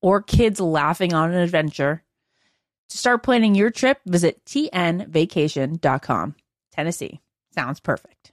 or kids laughing on an adventure. To start planning your trip, visit tnvacation.com. Tennessee sounds perfect.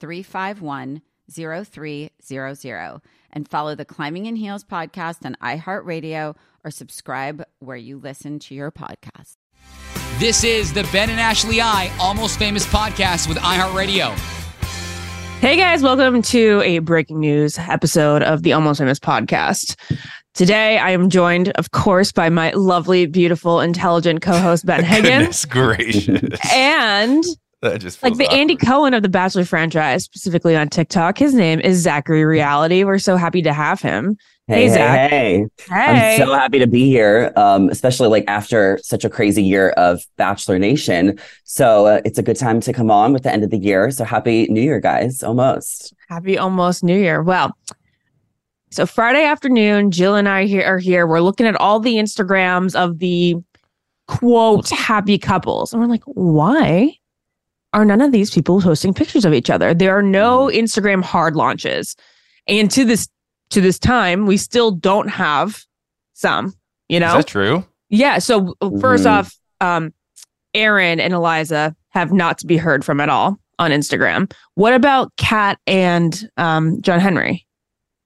351 0300 and follow the Climbing in Heels podcast on iHeartRadio or subscribe where you listen to your podcast. This is the Ben and Ashley I Almost Famous podcast with iHeartRadio. Hey guys, welcome to a breaking news episode of the Almost Famous podcast. Today, I am joined, of course, by my lovely, beautiful, intelligent co-host Ben Higgins. Goodness gracious. and That just like the awkward. Andy Cohen of the Bachelor franchise, specifically on TikTok. His name is Zachary Reality. We're so happy to have him. Hey, Hey, hey, Zach. hey. Hey. I'm so happy to be here, um, especially like after such a crazy year of Bachelor Nation. So uh, it's a good time to come on with the end of the year. So happy New Year, guys. Almost. Happy almost New Year. Well, so Friday afternoon, Jill and I here are here. We're looking at all the Instagrams of the quote happy couples. And we're like, why are none of these people posting pictures of each other? There are no Instagram hard launches. And to this to this time, we still don't have some, you know? Is that true? Yeah. So uh, 1st Mhm. off, um, Aaron and Eliza have not to be heard from at all on Instagram. What about Kat and um, John Henry?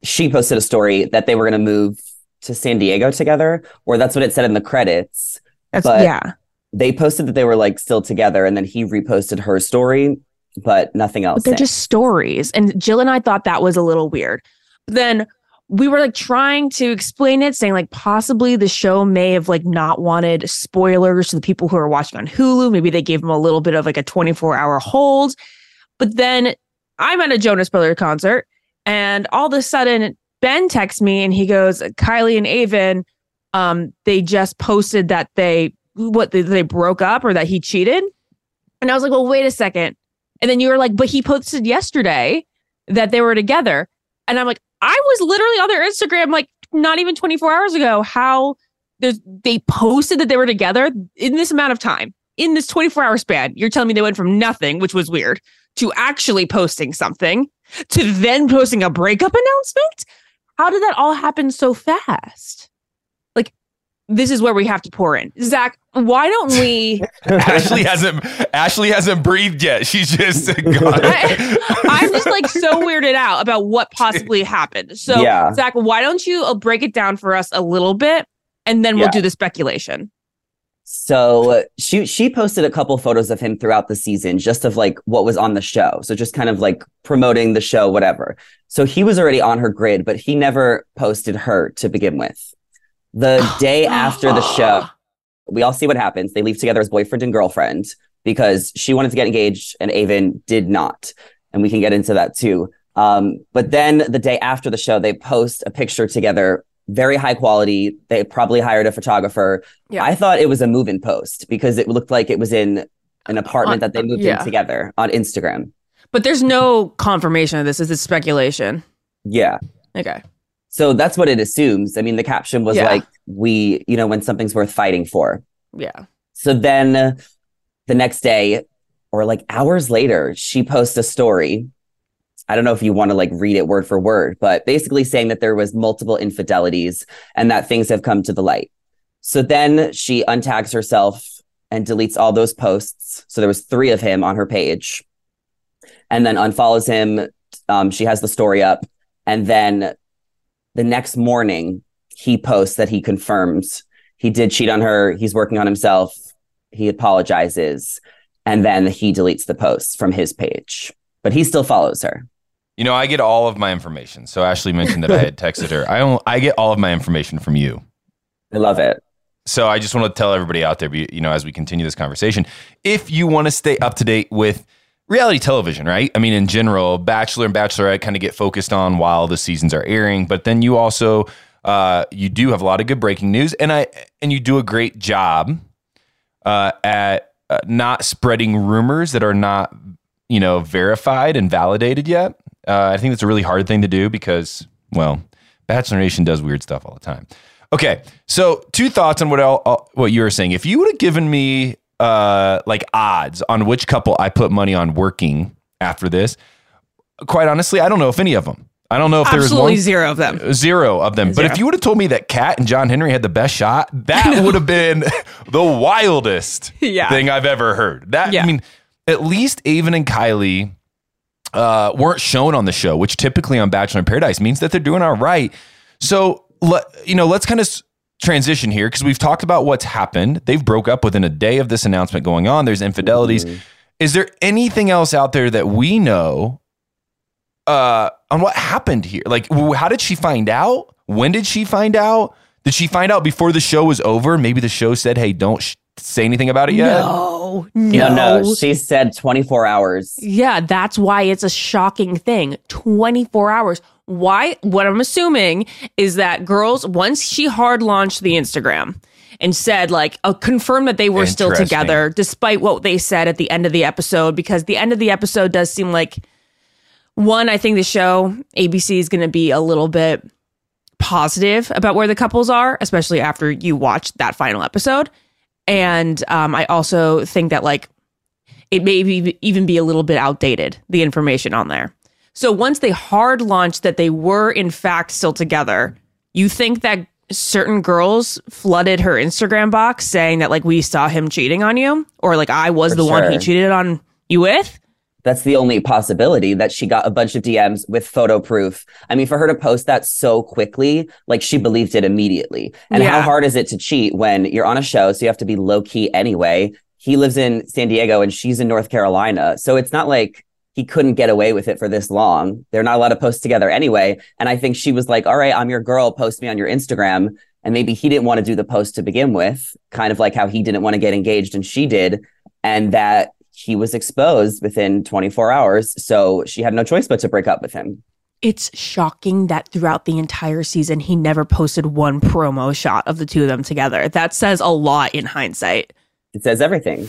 She posted a story that they were going to move to San Diego together, or that's what it said in the credits. That's But- yeah. They posted that they were like still together, and then he reposted her story, but nothing else. But they're just stories. And Jill and I thought that was a little weird. But then we were like trying to explain it, saying like possibly the show may have like not wanted spoilers to the people who are watching on Hulu. Maybe they gave them a little bit of like a 24 hour hold. But then I'm at a Jonas Brothers concert and all of a sudden Ben texts me and he goes, Kylee and Aven, um, they just posted that they what they, they broke up or that he cheated. And I was like, well, wait a second. And then you were like, but he posted yesterday that they were together. And I'm like, I was literally on their Instagram like not even 24 hours ago. How there's they posted that they were together in this amount of time in this 24 hour span. You're telling me they went from nothing, which was weird, to actually posting something, to then posting a breakup announcement. How did that all happen so fast? Like, this is where we have to pour in. Zach, why don't we? Ashley hasn't Ashley hasn't breathed yet. She's just gone. I, I'm just like so weirded out about what possibly happened. So, Yeah. Zach, why don't you uh, break it down for us a little bit, and then we'll Yeah. do the speculation. So she she posted a couple photos of him throughout the season, just of like what was on the show. So just kind of like promoting the show, whatever. So he was already on her grid, but he never posted her to begin with. The day after the show, we all see what happens. They leave together as boyfriend and girlfriend because she wanted to get engaged and Aven did not. And we can get into that too. Um, but then the day after the show, they post a picture together, very high quality. They probably hired a photographer. Yeah. I thought it was a move in post because it looked like it was in an apartment that they moved yeah. in together on Instagram. But there's no confirmation of this. This is speculation. Yeah. Okay. So that's what it assumes. I mean, the caption was Yeah. like, we, you know, when something's worth fighting for. Yeah. So then the next day or like hours later, she posts a story. I don't know if you want to like read it word for word, but basically saying that there was multiple infidelities and that things have come to the light. So then she untags herself and deletes all those posts. So there was three of him on her page and then unfollows him. Um, she has the story up. And then the next morning, he posts that he confirms he did cheat on her. He's working on himself. He apologizes. And then he deletes the post from his page, but he still follows her. You know, I get all of my information. So Ashley mentioned that I had texted her. I don't, I get all of my information from you. I love it. So I just want to tell everybody out there, you know, as we continue this conversation, if you want to stay up to date with reality television, right? I mean, in general, Bachelor and Bachelorette kind of get focused on while the seasons are airing, but then you also uh, you do have a lot of good breaking news, and I and you do a great job uh, at uh, not spreading rumors that are not you know verified and validated yet. Uh, I think that's a really hard thing to do because, well, Bachelor Nation does weird stuff all the time. Okay, so two thoughts on what I'll, what you were saying. If you would have given me uh, like odds on which couple I put money on working after this, quite honestly, I don't know if any of them. I don't know if there was Absolutely one zero of them. zero of them. But if you would have told me that Kat and John Henry had the best shot, that would have been the wildest Yeah. thing I've ever heard. That Yeah. I mean, at least Aven and Kylee uh, weren't shown on the show, which typically on Bachelor in Paradise means that they're doing all right. So, you know, let's kind of transition here because we've talked about what's happened. They've broke up within a day of this announcement going on. There's infidelities. Is there anything else out there that we know uh, on what happened here? Like, how did she find out? When did she find out? Did she find out before the show was over? Maybe the show said, "Hey, don't sh- say anything about it yet." No, No, no, no, she said 24 hours. Yeah, that's why it's a shocking thing. 24 hours. Why? What I'm assuming is that girls, once she hard launched the Instagram and said, like, uh, confirmed that they were still together, despite what they said at the end of the episode, because the end of the episode does seem like one, I think the show, ABC, is going to be a little bit positive about where the couples are, especially after you watch that final episode. And um, I also think that, like, it may be, even be a little bit outdated, the information on there. So once they hard launched that they were in fact still together, you think that certain girls flooded her Instagram box saying that like we saw him cheating on you or like I was For the one he cheated on you with? That's the only possibility that she got a bunch of DMs with photo proof. I mean, for her to post that so quickly, like she believed it immediately. And how hard is it to cheat when you're on a show? So you have to be low key anyway. He lives in San Diego and she's in North Carolina. So it's not like he couldn't get away with it for this long. They're not allowed to post together anyway. And I think she was like, all right, I'm your girl. Post me on your Instagram. And maybe he didn't want to do the post to begin with, kind of like how he didn't want to get engaged and she did. And that he was exposed within 24 hours. So she had no choice but to break up with him. It's shocking that throughout the entire season he never posted one promo shot of the two of them together. That says a lot in hindsight. It says everything.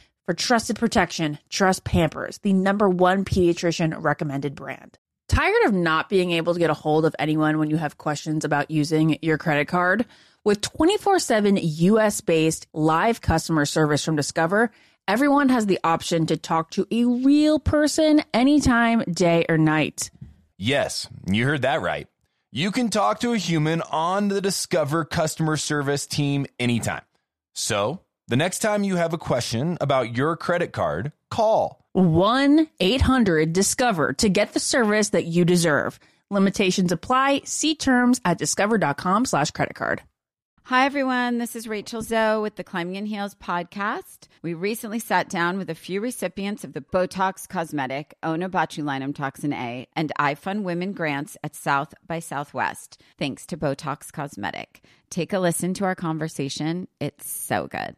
For trusted protection, trust Pampers, the number one pediatrician recommended brand. Tired of not being able to get a hold of anyone when you have questions about using your credit card? With 24 7 US based live customer service from Discover, everyone has the option to talk to a real person anytime, day or night. Yes, you heard that right. You can talk to a human on the Discover customer service team anytime. So, the next time you have a question about your credit card, call 1 800 Discover to get the service that you deserve. Limitations apply. See terms at discover.com slash credit card. Hi, everyone. This is Rachel Zoe with the Climbing in Heels podcast. We recently sat down with a few recipients of the Botox Cosmetic, Onabotulinum Toxin A, and iFund Women grants at South by Southwest, thanks to Botox Cosmetic. Take a listen to our conversation. It's so good.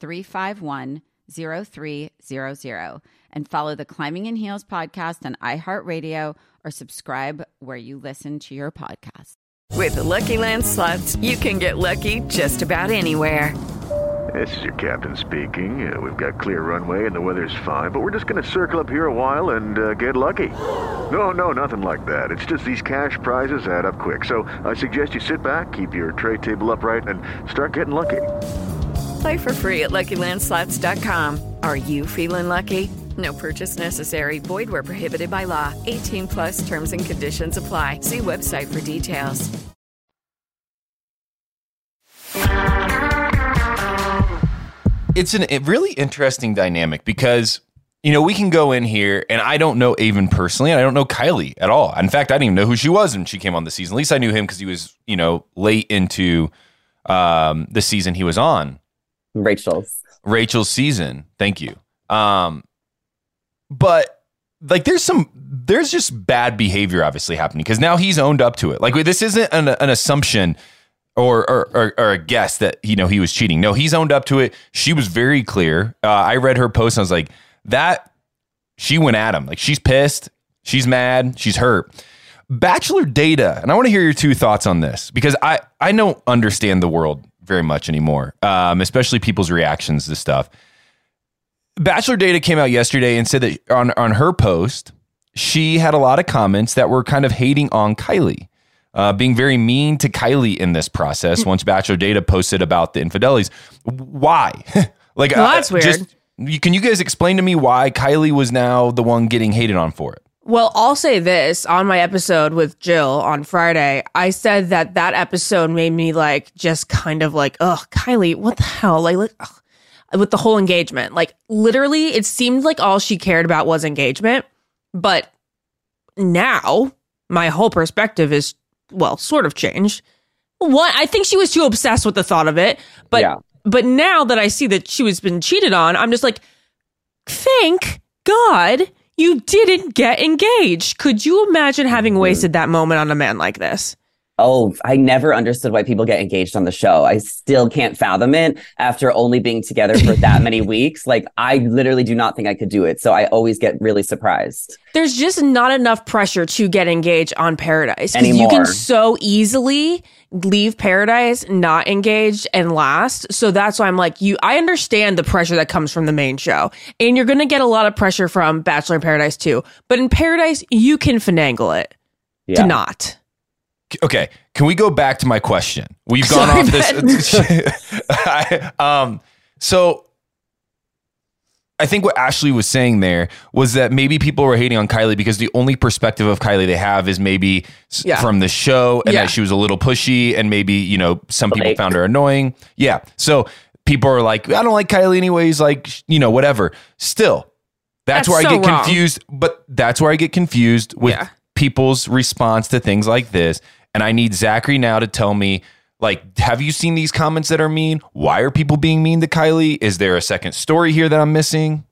351 0300 and follow the Climbing in Heels podcast on iHeartRadio or subscribe where you listen to your podcast. With the Lucky Land slots, you can get lucky just about anywhere. This is your captain speaking. Uh, we've got clear runway and the weather's fine, but we're just going to circle up here a while and uh, get lucky. No, no, nothing like that. It's just these cash prizes add up quick. So I suggest you sit back, keep your tray table upright, and start getting lucky. Play for free at LuckyLandSlots.com. Are you feeling lucky? No purchase necessary. Void where prohibited by law. 18 plus terms and conditions apply. See website for details. it's an, a really interesting dynamic because you know we can go in here and I don't know Aven personally and I don't know Kylee at all. In fact, I didn't even know who she was when she came on the season. At least I knew him because he was you know late into um, the season he was on. Rachel's. Rachel's season. Thank you. Um, but like, there's some, there's just bad behavior obviously happening because now he's owned up to it. Like, this isn't an, an assumption or, or, or or a guess that you know he was cheating. No, he's owned up to it. She was very clear. Uh, I read her post and I was like, that she went at him. Like she's pissed, she's mad, she's hurt. Bachelor data, and I want to hear your two thoughts on this because I I don't understand the world very much anymore, um, especially people's reactions to stuff. Bachelor Data came out yesterday and said that on, on her post, she had a lot of comments that were kind of hating on Kylee, uh, being very mean to Kylee in this process. Once Bachelor Data posted about the infidelities, why? like, Well, that's weird. Just, can you guys explain to me why Kylee was now the one getting hated on for it? Well, I'll say this on my episode with Jill on Friday. I said that that episode made me like just kind of like, oh, Kylee, what the hell? Like, like ugh. with the whole engagement, like literally, it seemed like all she cared about was engagement. But now my whole perspective is, well, sort of changed. What I think she was too obsessed with the thought of it. But Yeah. but now that I see that she was been cheated on, I'm just like, thank God you didn't get engaged. Could you imagine having mm-hmm. wasted that moment on a man like this? Oh, I never understood why people get engaged on the show. I still can't fathom it after only being together for that many weeks. Like, I literally do not think I could do it. So I always get really surprised. There's just not enough pressure to get engaged on Paradise. Anymore. You can so easily leave Paradise not engaged and last. So that's why I'm like, you, I understand the pressure that comes from the main show. And you're going to get a lot of pressure from Bachelor in Paradise too. But in Paradise, you can finagle it Yeah. to not. Okay, can we go back to my question? We've gone Sorry, off this. I- um, so I think what Ashley was saying there was that maybe people were hating on Kylee because the only perspective of Kylee they have is maybe Yeah. from the show and Yeah. that she was a little pushy and maybe, you know, some people Blake. found her annoying. Yeah. So people are like, I don't like Kylee anyways, like, you know, whatever. Still, that's, That's where I so get wrong. confused, but that's where I get confused with Yeah. people's response to things like this. And I need Zachary now to tell me, like, have you seen these comments that are mean? Why are people being mean to Kylee? Is there a second story here that I'm missing?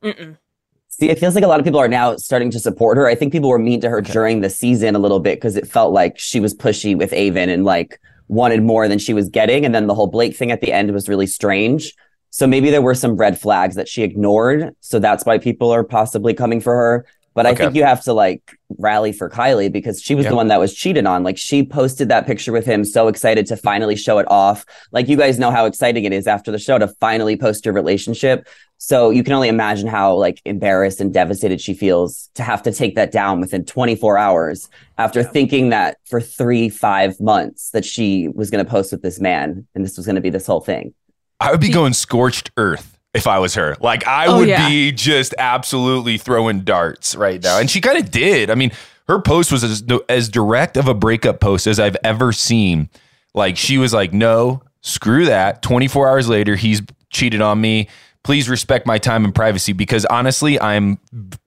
See, it feels like a lot of people are now starting to support her. I think people were mean to her during the season a little bit because it felt like she was pushy with Aven and like wanted more than she was getting. And then the whole Blake thing at the end was really strange. So maybe there were some red flags that she ignored. So that's why people are possibly coming for her. But I think you have to like rally for Kylee because she was Yeah. the one that was cheated on. Like she posted that picture with him, so excited to finally show it off. Like you guys know how exciting it is after the show to finally post your relationship. So you can only imagine how like embarrassed and devastated she feels to have to take that down within 24 hours after thinking that for three, five months that she was going to post with this man and this was going to be this whole thing. I would be going scorched earth if I was her. Like, I Oh, would yeah. be just absolutely throwing darts right now. And she kind of did. I mean, her post was as, as direct of a breakup post as I've ever seen. Like, she was like, no, screw that. 24 hours later, he's cheated on me. Please respect my time and privacy because honestly, I'm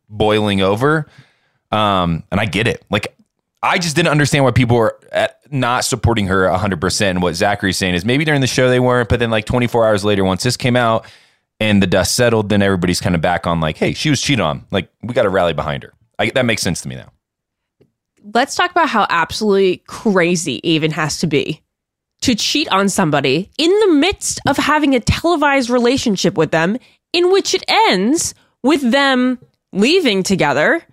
boiling over. Um, and I get it. Like, I just didn't understand why people were not supporting her 100%. And what Zachary's saying is maybe during the show they weren't, but then like 24 hours later, once this came out and the dust settled, then everybody's kind of back on like, hey, she was cheated on. Like, we got to rally behind her. I, that makes sense to me now. Let's talk about how absolutely crazy Aven has to be to cheat on somebody in the midst of having a televised relationship with them, in which it ends with them leaving together.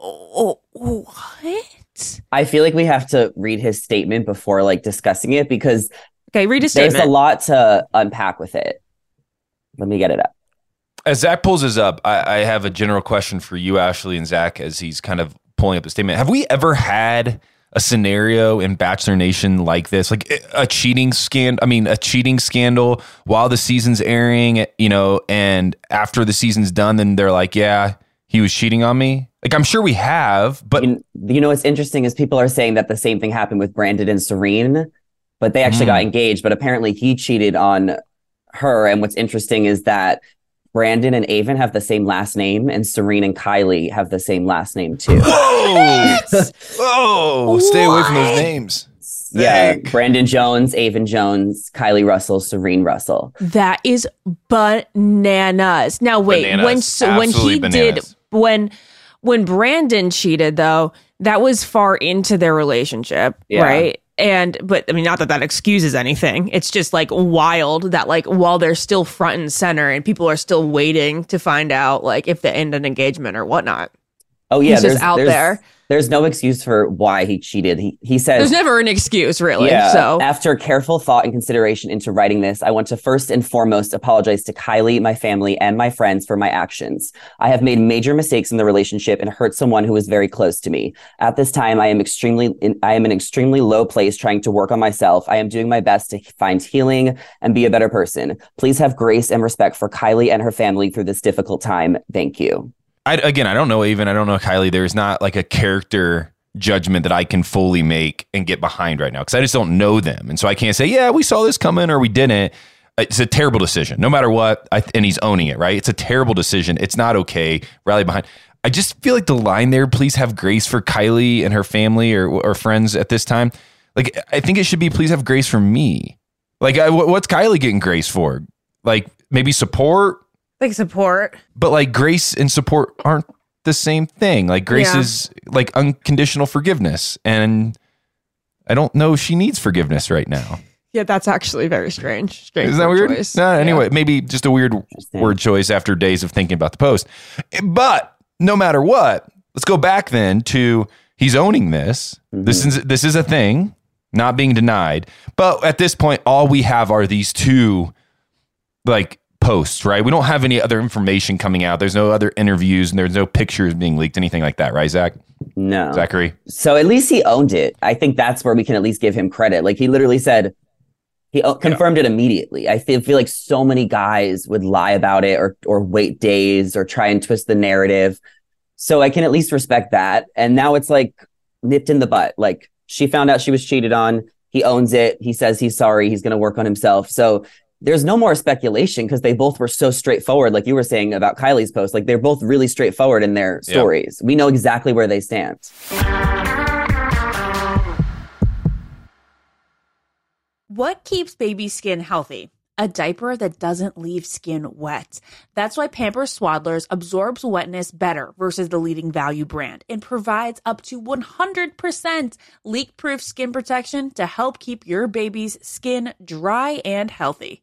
Oh, what? I feel like we have to read his statement before like discussing it because Okay, read a there's a lot to unpack with it. Let me get it up. As Zach pulls this up, I, I have a general question for you, Ashley, and Zach, as he's kind of pulling up the statement. Have we ever had a scenario in Bachelor Nation like this, like a cheating scandal? I mean, a cheating scandal while the season's airing, you know, and after the season's done, then they're like, "Yeah, he was cheating on me." Like, I'm sure we have, but you, you know what's interesting is people are saying that the same thing happened with Brandon and Serene, but they actually Mm. got engaged. But apparently he cheated on her. And what's interesting is that Brandon and Aven have the same last name, and Serene and Kylee have the same last name too. whoa, whoa, oh, oh, stay away from those names. yeah, Dang. Brandon Jones, Aven Jones, Kylee Russell, Serene Russell. That is bananas. Now wait, Bananas. when so when he Absolutely did when when Brandon cheated though, that was far into their relationship, Yeah. right? And but I mean not that that excuses anything. It's just like wild that like while they're still front and center and people are still waiting to find out like if they end an engagement or whatnot. Oh yeah, He's just out there's, there. There's no excuse for why he cheated. He he says There's never an excuse really. Yeah. So After careful thought and consideration into writing this, I want to first and foremost apologize to Kylee, my family, and my friends for my actions. I have made major mistakes in the relationship and hurt someone who is very close to me. At this time, I am extremely in, I am in extremely low place trying to work on myself. I am doing my best to find healing and be a better person. Please have grace and respect for Kylee and her family through this difficult time. Thank you. I, again, I don't know even. I don't know Kylee. There's not like a character judgment that I can fully make and get behind right now because I just don't know them, and so I can't say, yeah, we saw this coming or we didn't. It's a terrible decision, no matter what. I, and he's owning it, right? It's a terrible decision. It's not okay. Rally behind. I just feel like the line there. Please have grace for Kylee and her family or or friends at this time. Like I think it should be please have grace for me. Like I, what's Kylee getting grace for? Like maybe support like support. but like grace and support aren't the same thing. Like grace Yeah. is like unconditional forgiveness, and I don't know she needs forgiveness right now. Yeah, that's actually very strange. Strange. Isn't that weird? choice. No, anyway, Yeah. maybe just a weird word choice after days of thinking about the post. But no matter what, let's go back then to he's owning this. Mm-hmm. This is this is a thing, not being denied. But at this point, all we have are these two like posts, right? We don't have any other information coming out. There's no other interviews and there's no pictures being leaked, anything like that, right, Zach? No. Zachary? So at least he owned it. I think that's where we can at least give him credit. Like he literally said, he o- confirmed it immediately. I feel, feel like so many guys would lie about it or or wait days or try and twist the narrative. So I can at least respect that. And now it's like nipped in the butt. Like she found out she was cheated on. He owns it. He says he's sorry. He's going to work on himself. So there's no more speculation because they both were so straightforward. Like you were saying about Kylee's post, like they're both really straightforward in their Yeah. stories. We know exactly where they stand. What keeps baby skin healthy? A diaper that doesn't leave skin wet. That's why Pampers Swaddlers absorbs wetness better versus the leading value brand and provides up to 100% leak proof skin protection to help keep your baby's skin dry and healthy.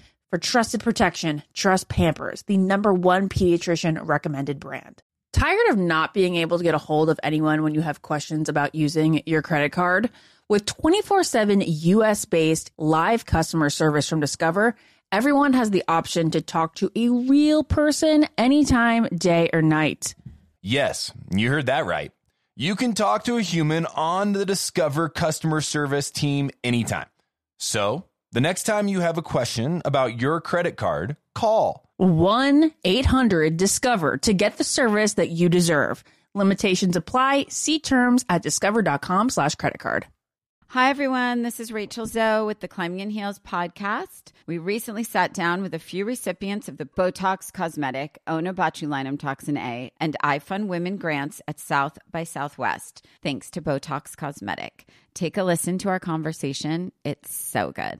For trusted protection, trust Pampers, the number one pediatrician recommended brand. Tired of not being able to get a hold of anyone when you have questions about using your credit card? With 24 7 US based live customer service from Discover, everyone has the option to talk to a real person anytime, day or night. Yes, you heard that right. You can talk to a human on the Discover customer service team anytime. So, the next time you have a question about your credit card, call 1 800 Discover to get the service that you deserve. Limitations apply. See terms at discover.com slash credit card. Hi, everyone. This is Rachel Zoe with the Climbing in Heels podcast. We recently sat down with a few recipients of the Botox Cosmetic, Onabotulinum Toxin A, and iFund Women grants at South by Southwest, thanks to Botox Cosmetic. Take a listen to our conversation. It's so good.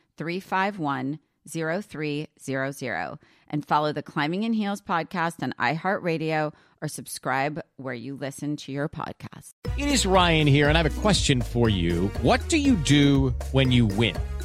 351 0300 and follow the Climbing in Heels podcast on iHeartRadio or subscribe where you listen to your podcast. It is Ryan here, and I have a question for you. What do you do when you win?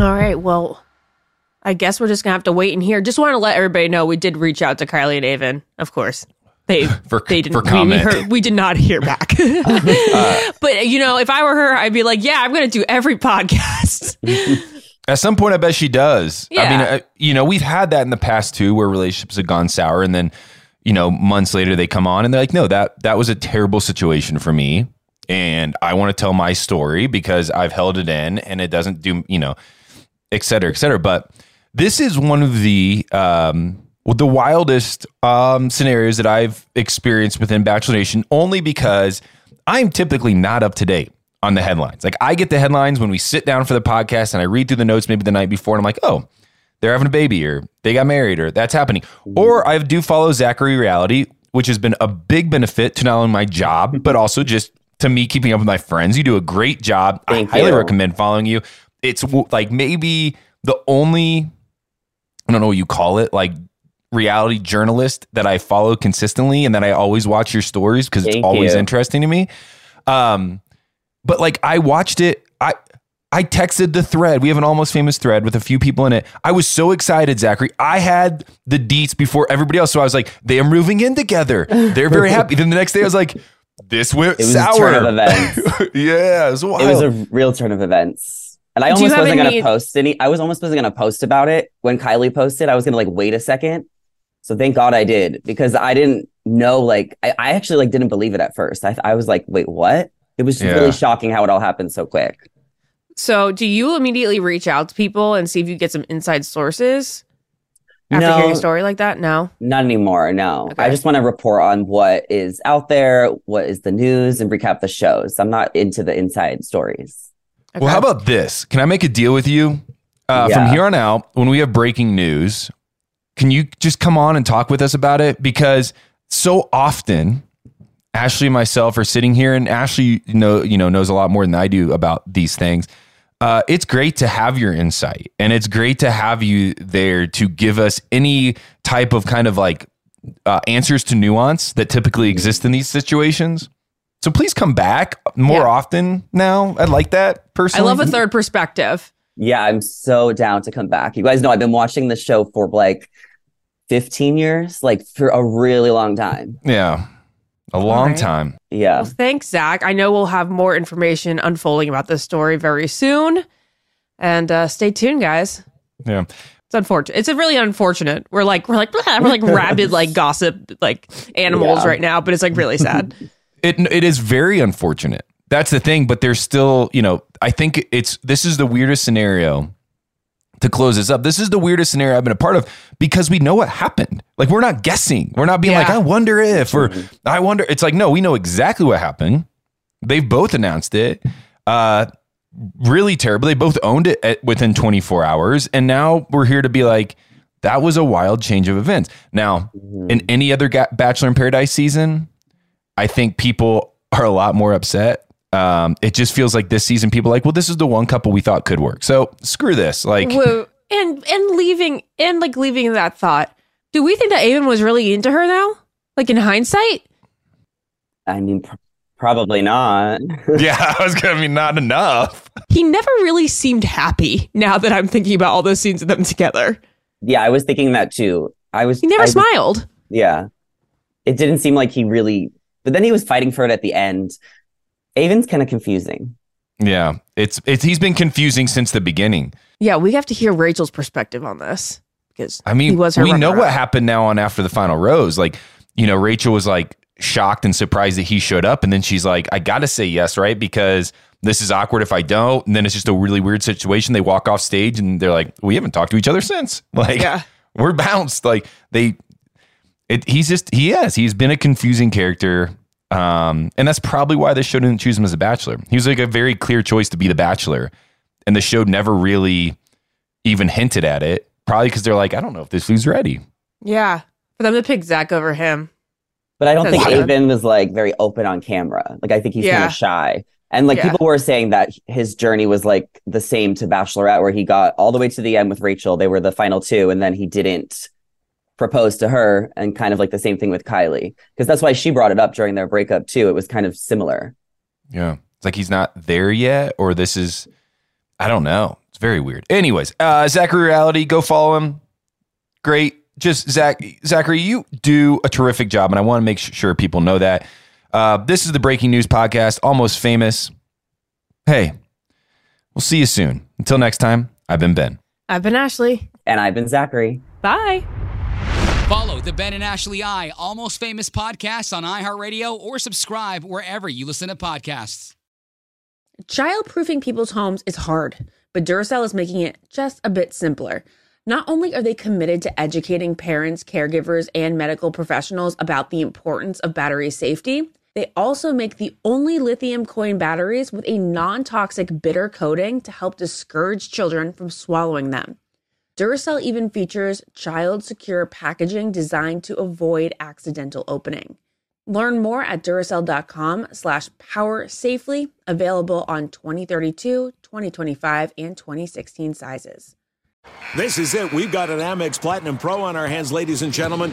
All right. Well, I guess we're just gonna have to wait and hear. Just want to let everybody know we did reach out to Kylee and Aven, of course. They For- they didn't for we- we, comment. heard- we did not hear back. but you know, if I were her, I'd be like, yeah, I'm gonna do every podcast. At some point, I bet she does. Yeah. I mean, uh, you know, we've had that in the past too, where relationships have gone sour, and then, you know, months later they come on and they're like, "No, that that was a terrible situation for me, and I want to tell my story because I've held it in, and it doesn't do, you know, et cetera, et cetera." But this is one of the um, the wildest um, scenarios that I've experienced within Bachelor Nation, only because I'm typically not up to date on the headlines. Like I get the headlines when we sit down for the podcast and I read through the notes maybe the night before and I'm like, oh, they're having a baby or they got married or that's happening. Or I do follow Zachary Reality, which has been a big benefit to not only my job, but also just to me keeping up with my friends. You do a great job. Thank I highly you. recommend following you. It's like maybe the only, I don't know what you call it, like reality journalist that I follow consistently and that I always watch your stories because it's always you. interesting to me. Um, but like I watched it, I I texted the thread. We have an almost famous thread with a few people in it. I was so excited, Zachary. I had the deets before everybody else, so I was like, they are moving in together. They're very happy. then the next day, I was like, this went It was sour. a turn of events. yeah, it was. It was a real turn of events. And I Do almost wasn't any- gonna post any. I was almost wasn't gonna post about it when Kylee posted. I was gonna like wait a second. So thank God I did because I didn't know. Like I, I actually like didn't believe it at first. I, I was like, wait, what? It was Yeah. really shocking how it all happened so quick. So, do you immediately reach out to people and see if you get some inside sources after No. hearing a story like that? No. Not anymore. No, Okay. I just want to report on what is out there, what is the news, and recap the shows. I'm not into the inside stories. Well, how about this? Can I make a deal with you? Uh, From here on out, when we have breaking news, can you just come on and talk with us about it? Because so often, Ashley and myself are sitting here, and Ashley know you know knows a lot more than I do about these things. Uh, it's great to have your insight, and it's great to have you there to give us any type of kind of like uh, answers to nuance that typically exist in these situations. So please come back more Yeah. often now. I like that personally. I love a third perspective. Yeah, I'm so down to come back. You guys know I've been watching the show for like 15 years, like for a really long time. Yeah. A long right. time. Yeah. Well, thanks, Zach. I know we'll have more information unfolding about this story very soon. And uh, stay tuned, guys. Yeah. It's unfortunate. It's a really unfortunate. We're like we're like we're like rabid like gossip like animals Yeah. right now, but it's like really sad. It it is very unfortunate. That's the thing, but there's still, you know, I think it's this is the weirdest scenario to close this up. This is the weirdest scenario I've been a part of because we know what happened. Like we're not guessing. We're not being like, I wonder if or I wonder. It's like, no, we know exactly what happened. They've both announced it. Uh really terrible. They both owned it at, within 24 hours. And now we're here to be like, that was a wild change of events. Now, in any other ga- Bachelor in Paradise season, I think people are a lot more upset. Um, it just feels like this season, people are like, well, this is the one couple we thought could work. So screw this. Like, Whoa. And and leaving and like leaving that thought. Do we think that Aven was really into her now? Like in hindsight? I mean, pr- probably not. yeah, I was gonna be not enough. He never really seemed happy now that I'm thinking about all those scenes of them together. yeah, I was thinking that too. I was. He never I was- smiled. Yeah. It didn't seem like he really, but then he was fighting for it at the end. Aven's kind of confusing. Yeah, it's it's he's been confusing since the beginning. Yeah, we have to hear Rachel's perspective on this because I mean, he was her we know what happened now on after the final rose. Like, you know, Rachel was like shocked and surprised that he showed up, and then she's like, "I got to say yes, right? Because this is awkward if I don't." And then it's just a really weird situation. They walk off stage, and they're like, "We haven't talked to each other since." Like, Yeah. we're bounced. Like they, it. He's just he has. He's been a confusing character. Um, and that's probably why the show didn't choose him as a bachelor. He was like a very clear choice to be the bachelor, and the show never really even hinted at it. Probably because they're like, I don't know if this dude's ready. Yeah. For them to pick Zach over him. But I don't That's think good. Aven was like very open on camera. Like I think he's kind Yeah. of shy. And like Yeah. people were saying that his journey was like the same to Bachelorette, where he got all the way to the end with Rachel. They were the final two, and then he didn't propose to her, and kind of like the same thing with Kylee, because that's why she brought it up during their breakup too. It was kind of similar. Yeah. It's like he's not there yet, or this is, I don't know. It's very weird. Anyways, uh, Zachary Reality, go follow him. Great. Just Zach, Zachary, you do a terrific job, and I want to make sure people know that. Uh, this is the Breaking News Podcast, Almost Famous. Hey, we'll see you soon. Until next time, I've been Ben. I've been Ashley. And I've been Zachary. Bye. Follow the Ben and Ashley I Almost Famous podcast on iHeartRadio or subscribe wherever you listen to podcasts. Childproofing people's homes is hard, but Duracell is making it just a bit simpler. Not only are they committed to educating parents, caregivers, and medical professionals about the importance of battery safety, they also make the only lithium coin batteries with a non toxic bitter coating to help discourage children from swallowing them. Duracell even features child secure packaging designed to avoid accidental opening. Learn more at Duracell.com slash power safely, available on 2032, 2025, and 2016 sizes. This is it. We've got an Amex Platinum Pro on our hands, ladies and gentlemen.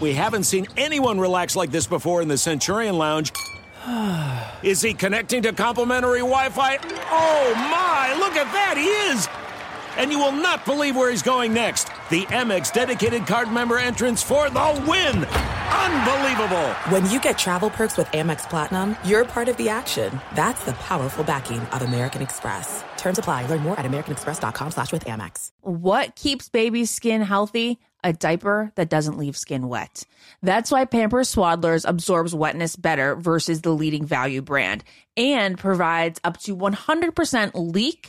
We haven't seen anyone relax like this before in the Centurion Lounge. Is he connecting to complimentary Wi Fi? Oh my, look at that, he is! And you will not believe where he's going next. The Amex dedicated card member entrance for the win! Unbelievable! When you get travel perks with Amex Platinum, you're part of the action. That's the powerful backing of American Express. Terms apply. Learn more at americanexpress.com slash with Amex. What keeps baby's skin healthy? A diaper that doesn't leave skin wet. That's why Pampers Swaddlers absorbs wetness better versus the leading value brand and provides up to 100% leak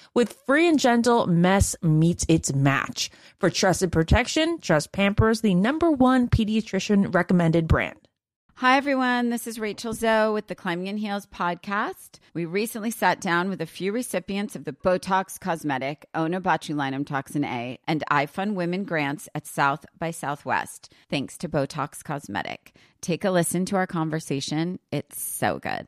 With Free and Gentle, mess meets its match. For trusted protection, trust Pampers, the number one pediatrician recommended brand. Hi, everyone. This is Rachel Zoe with the Climbing in Heels podcast. We recently sat down with a few recipients of the Botox Cosmetic, Onabotulinum Toxin A, and iFund Women grants at South by Southwest, thanks to Botox Cosmetic. Take a listen to our conversation. It's so good.